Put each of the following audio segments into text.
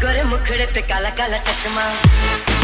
गोरे मुखड़े पे काला काला चश्मा।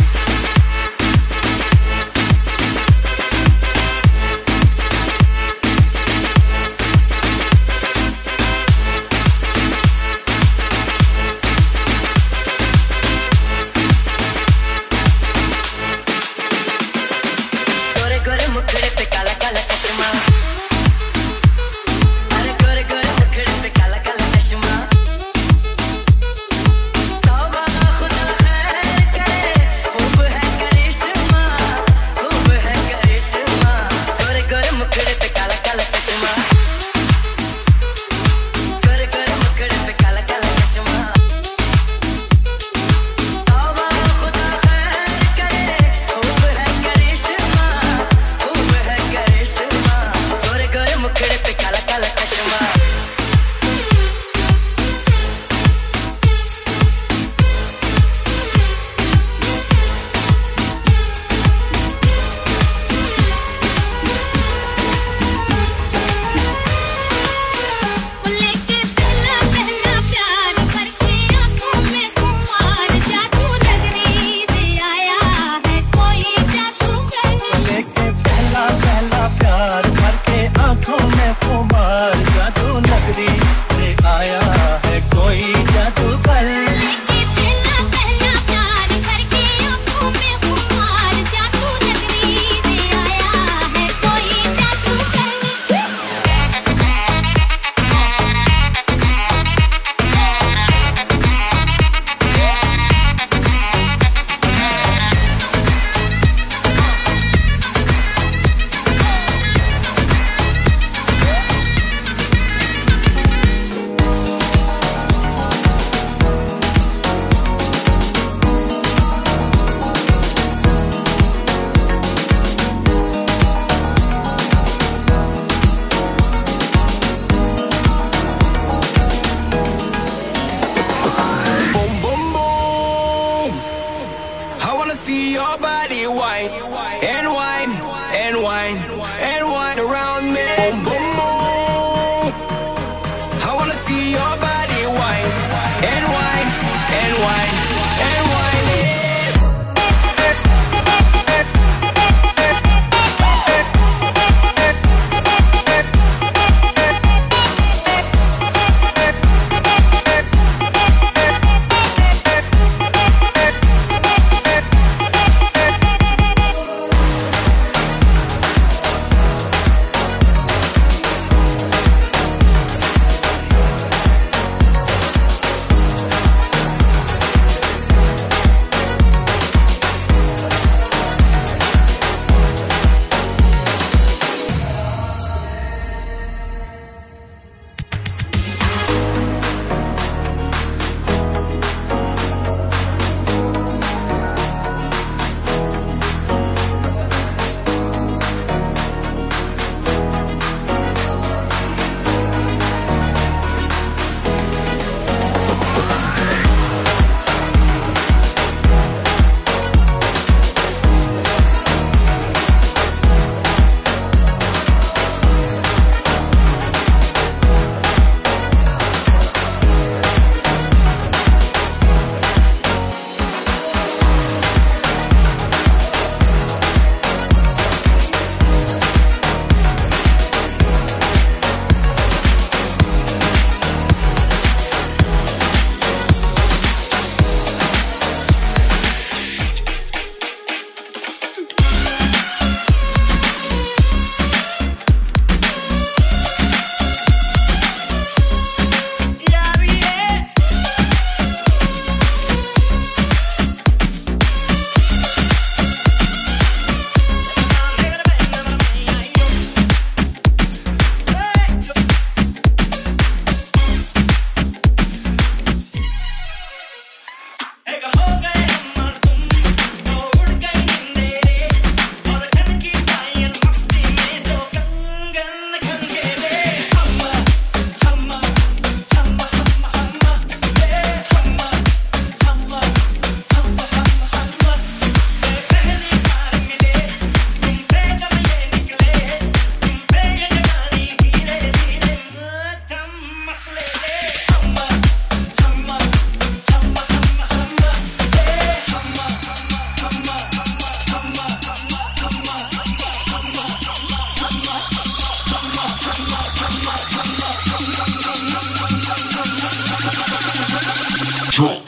Drunk.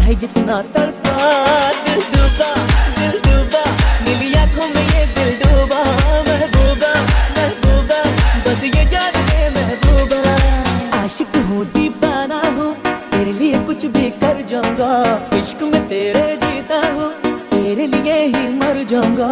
चाहे जितना तड़पा, दिल डूबा दिल डूबा, मिली आँखों में ये दिल डूबा, महबूबा महबूबा, बस ये जान ले महबूबा। आशिक हूँ, दीवाना हूँ, तेरे लिए कुछ भी कर जाऊँगा, इश्क में तेरे जीता हूँ, तेरे लिए ही मर जाऊँगा।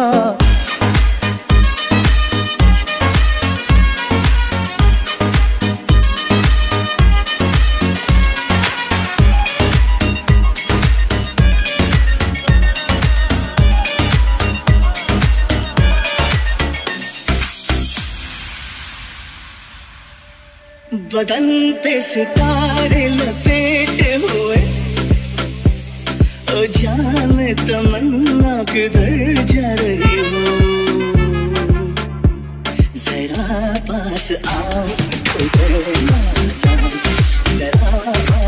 बदन पे सितारे लपेटे हुए। ओ जान तमन्ना किधर जा रही हो। जरा पास आओ तो जरा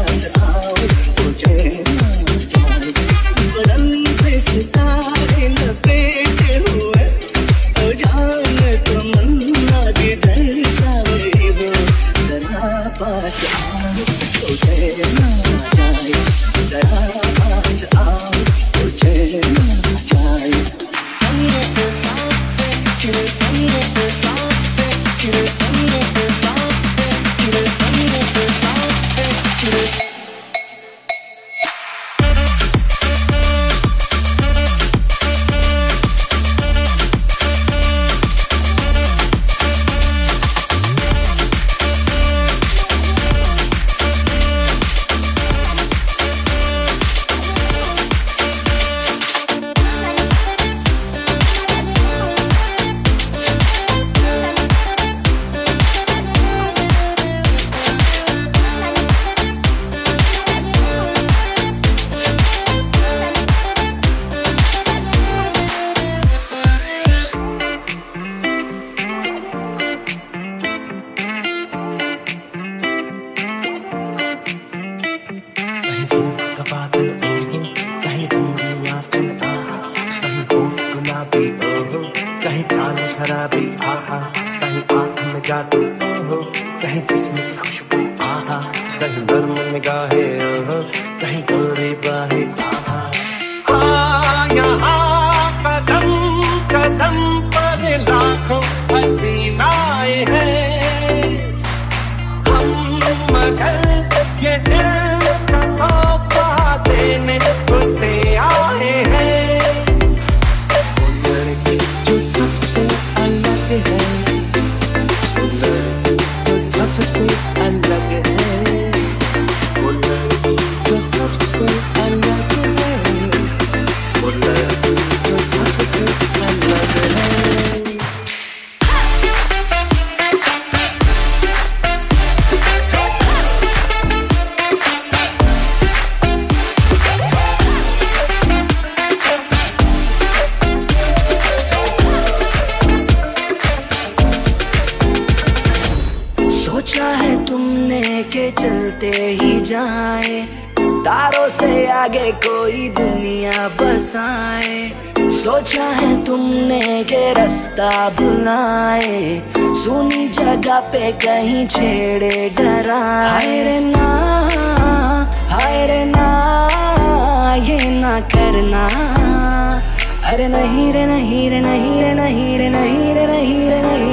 चलते ही जाए। तारों से आगे कोई दुनिया बसाए। सोचा है तुमने के रास्ता भुलाए। सुनी जगह पे कहीं छेड़े डराए। रे ना, हाय रे ना, ये ना करना। अरे नहीं रे नहीं रे नहीं रे नहीं रे नहीं रे नहीं रे, नहीं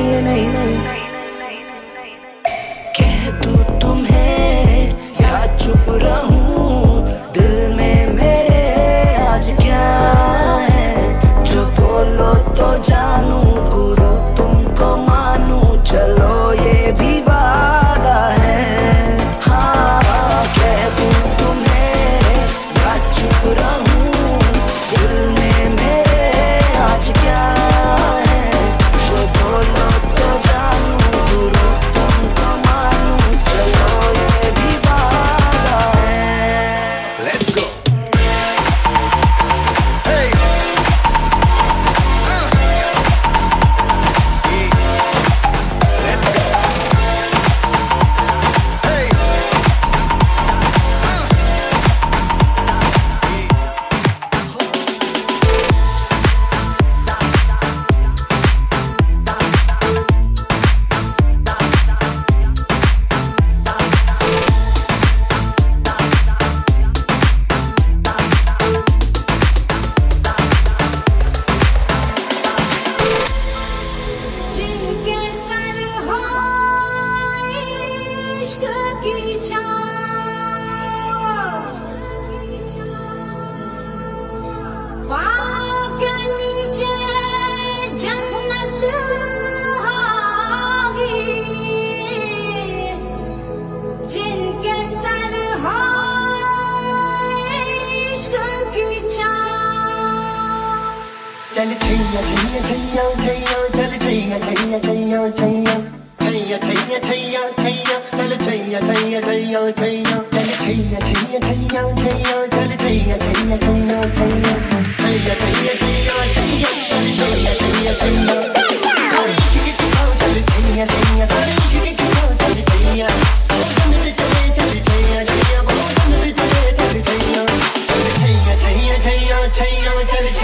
बोलो तो जानू गुरु तुमको मानू। चलो ये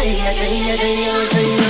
dream, dream, dream, dream.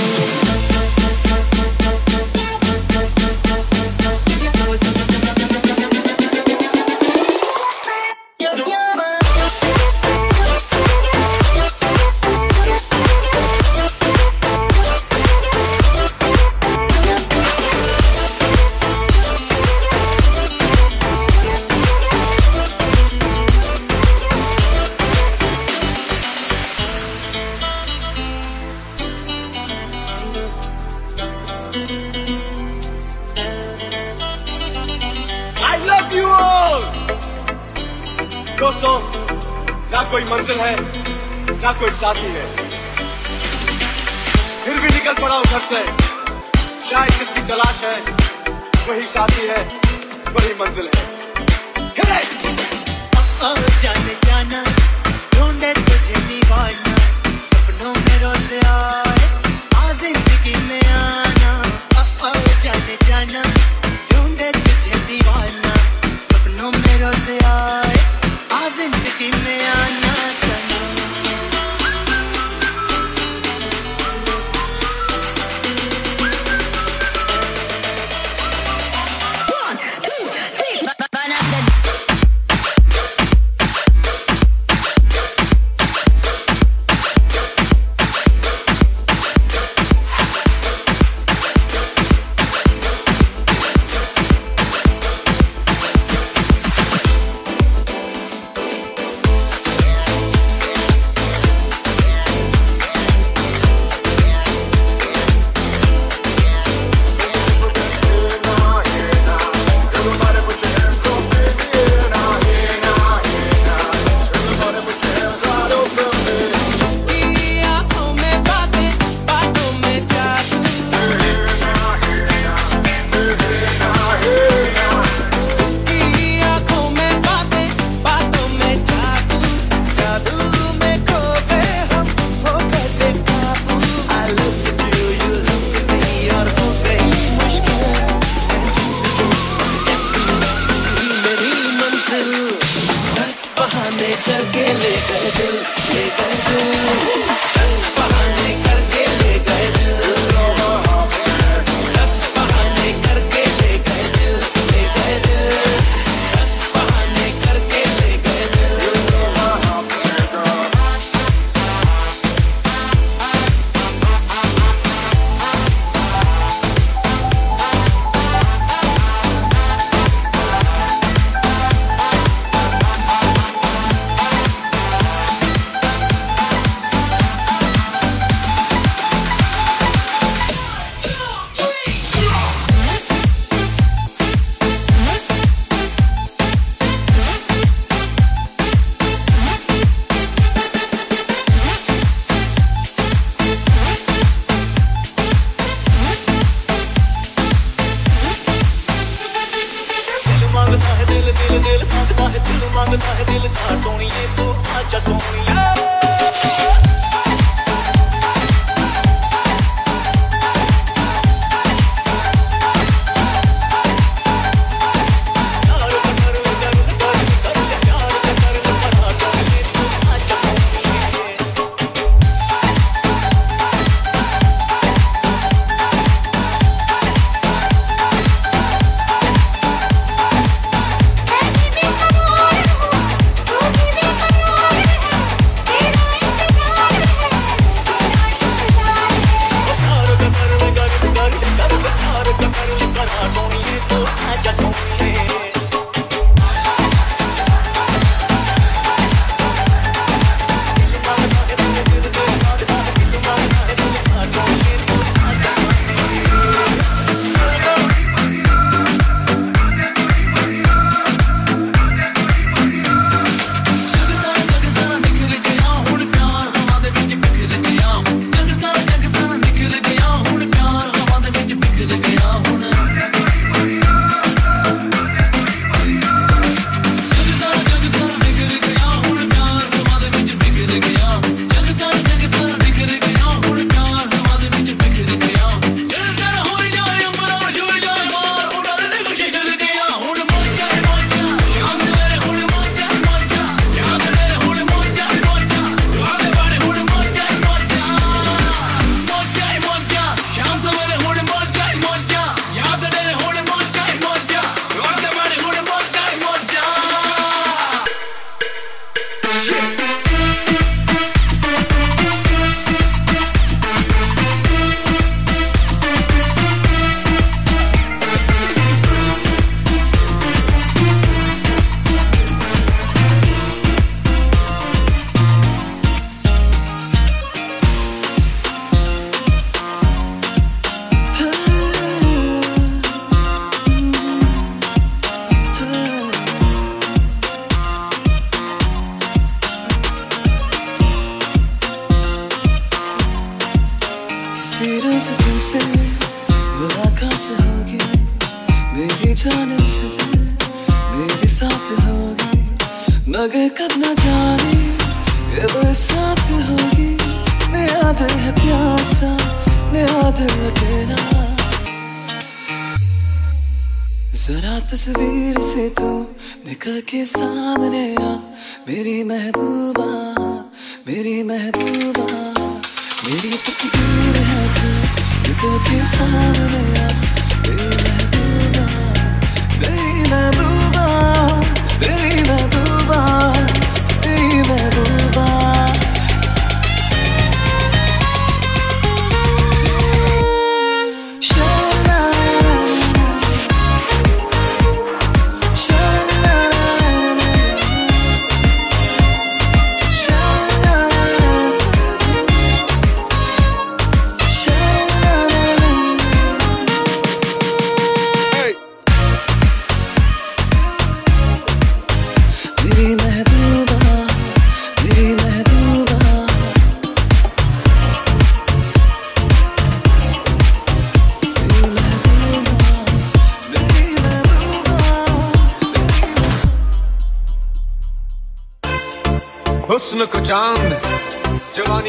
下去。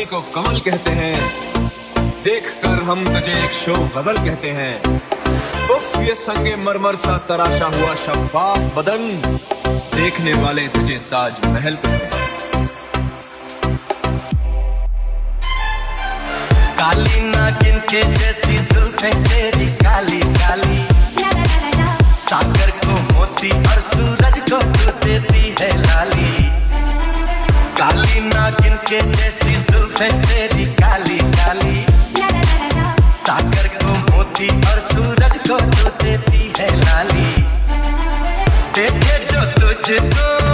को कमल कहते हैं। देख कर हम तुझे एक शो गज़ल कहते हैं। उफ, ये संगे मरमर सा तराशा हुआ शफाफ बदन। देखने वाले तुझे ताज महल कहते हैं। काली नागिन के जैसी जुल्फे तेरी काली काली। सागर को मोती और सूरज को देती है लाली। काली ना के जैसी जुल्फे तेरी काली काली। सागर को मोती और सूरज को तू देती है लाली। देखे जो तुझको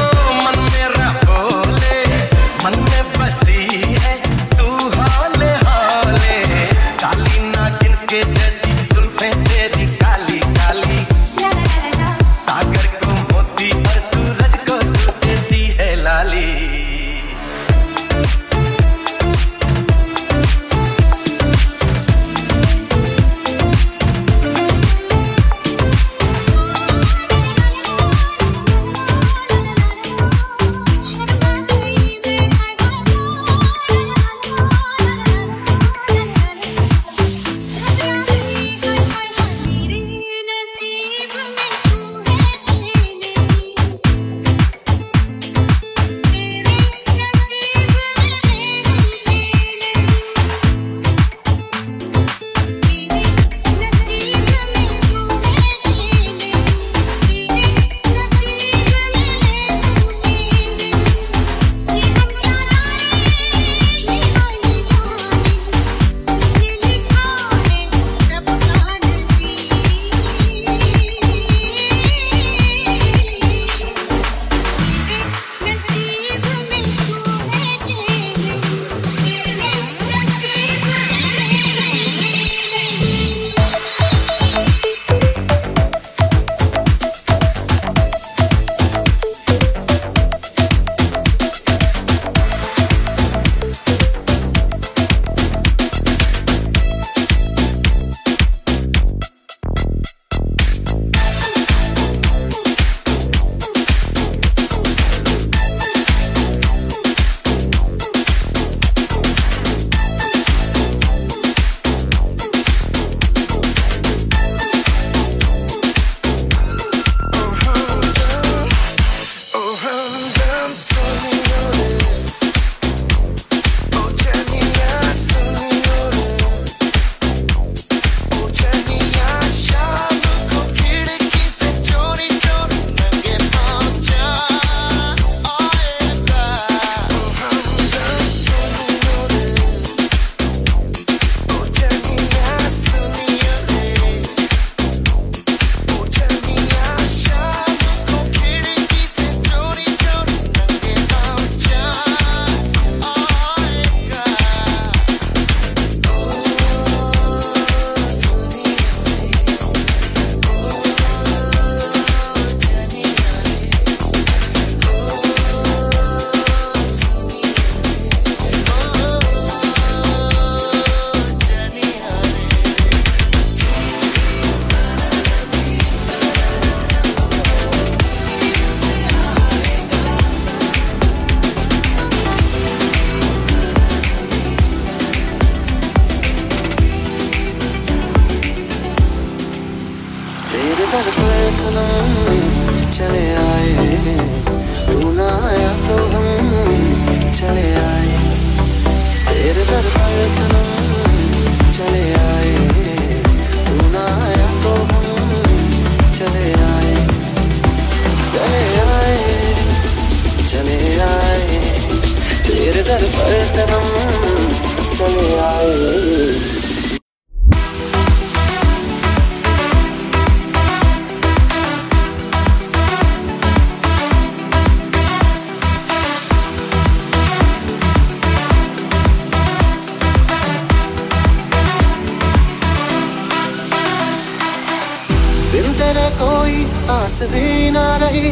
भी ना रही।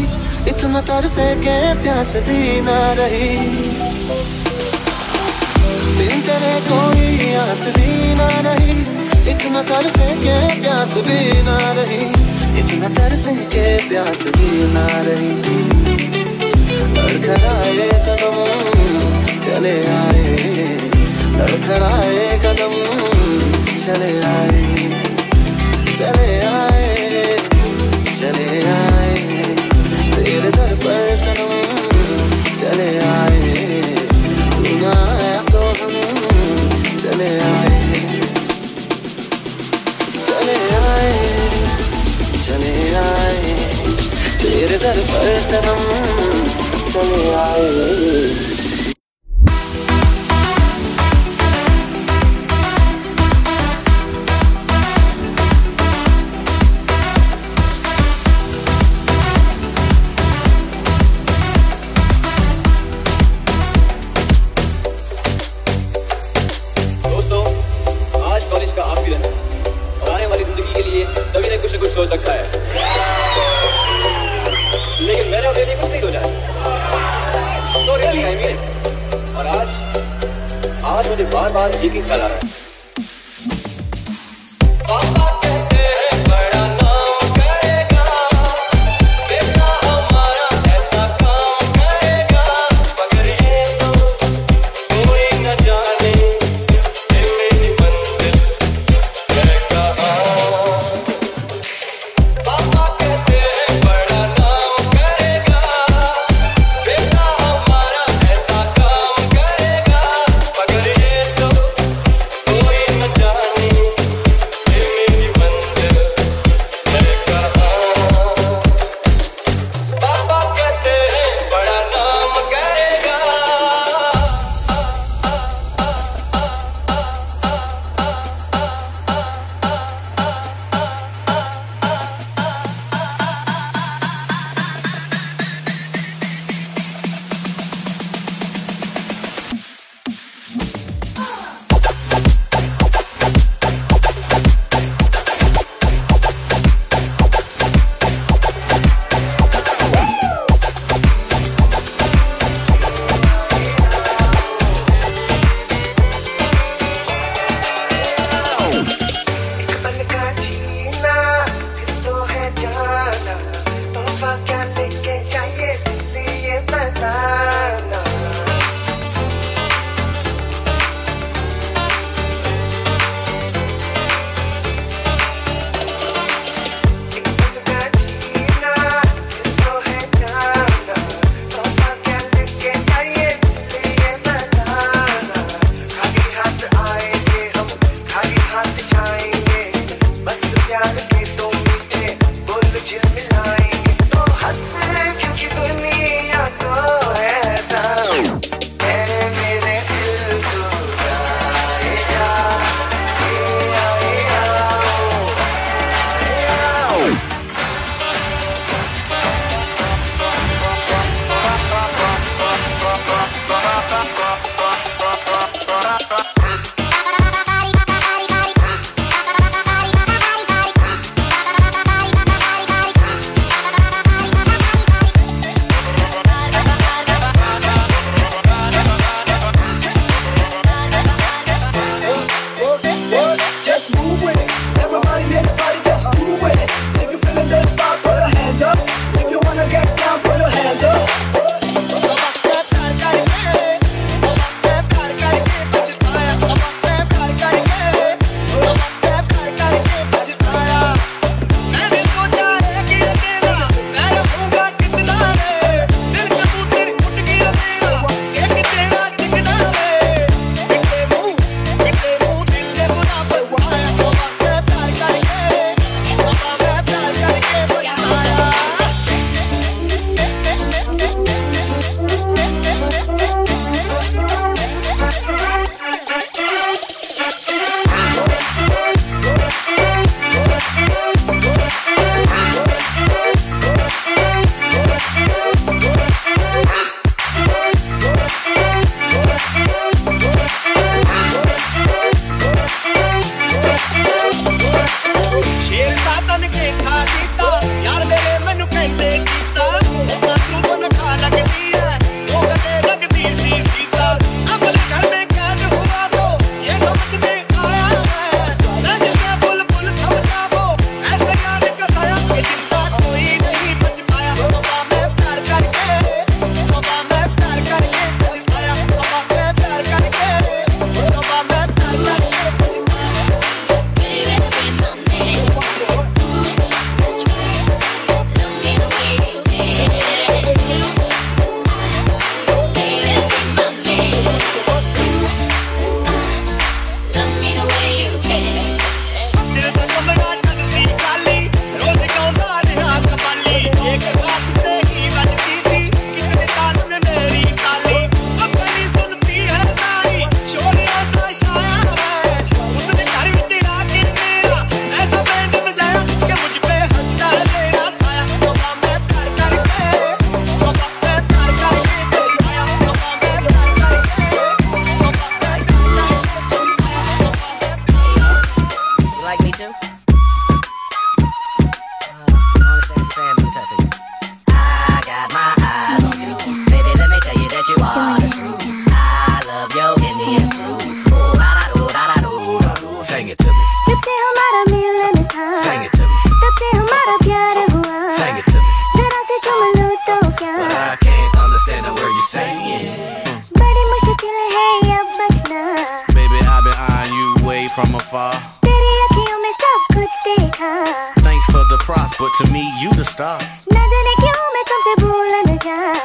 इतना तरसे के प्यास भी ना रही। बिन तेरे कोई आस भी ना रही। इतना तरसे के प्यास भी ना रही। इतना तरसे के प्यास भी ना रही। धड़खड़ाए कदम, चले आए। धड़खड़ाए कदम, चले आए। चले आए। चले आए तेरे दर पर सनम, चले आए तू तो हम, चले आए चले आए चले आए तेरे दर पर सनम, चले आए। और आज आज मुझे बार बार एक ही ख्याल आ रहा है। from afar. Thanks for the props, but to me, you the star.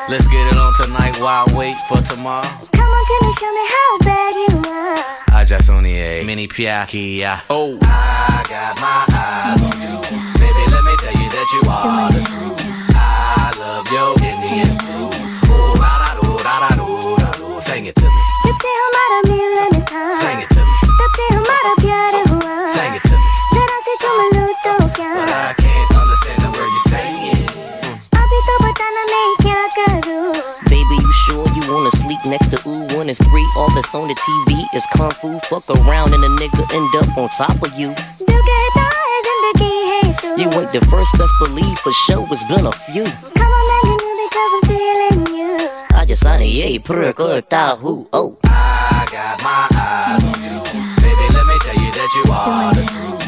Let's get it on tonight while I wait for tomorrow. Come on, tell me, show me how bad you are. I just only a mini piakia. Oh, I got my eyes on you. Baby, let me tell you that you are the truth. I love your Next to ooh, one is three. All that's on the TV is kung fu. Fuck around and a nigga end up on top of you. You ain't the first, best believe for sure. It's been a few. Come on, man, you because I'm feeling you. I just signed a yay, perk or who oh. I got my eyes on you. Baby, let me tell you that you are the truth.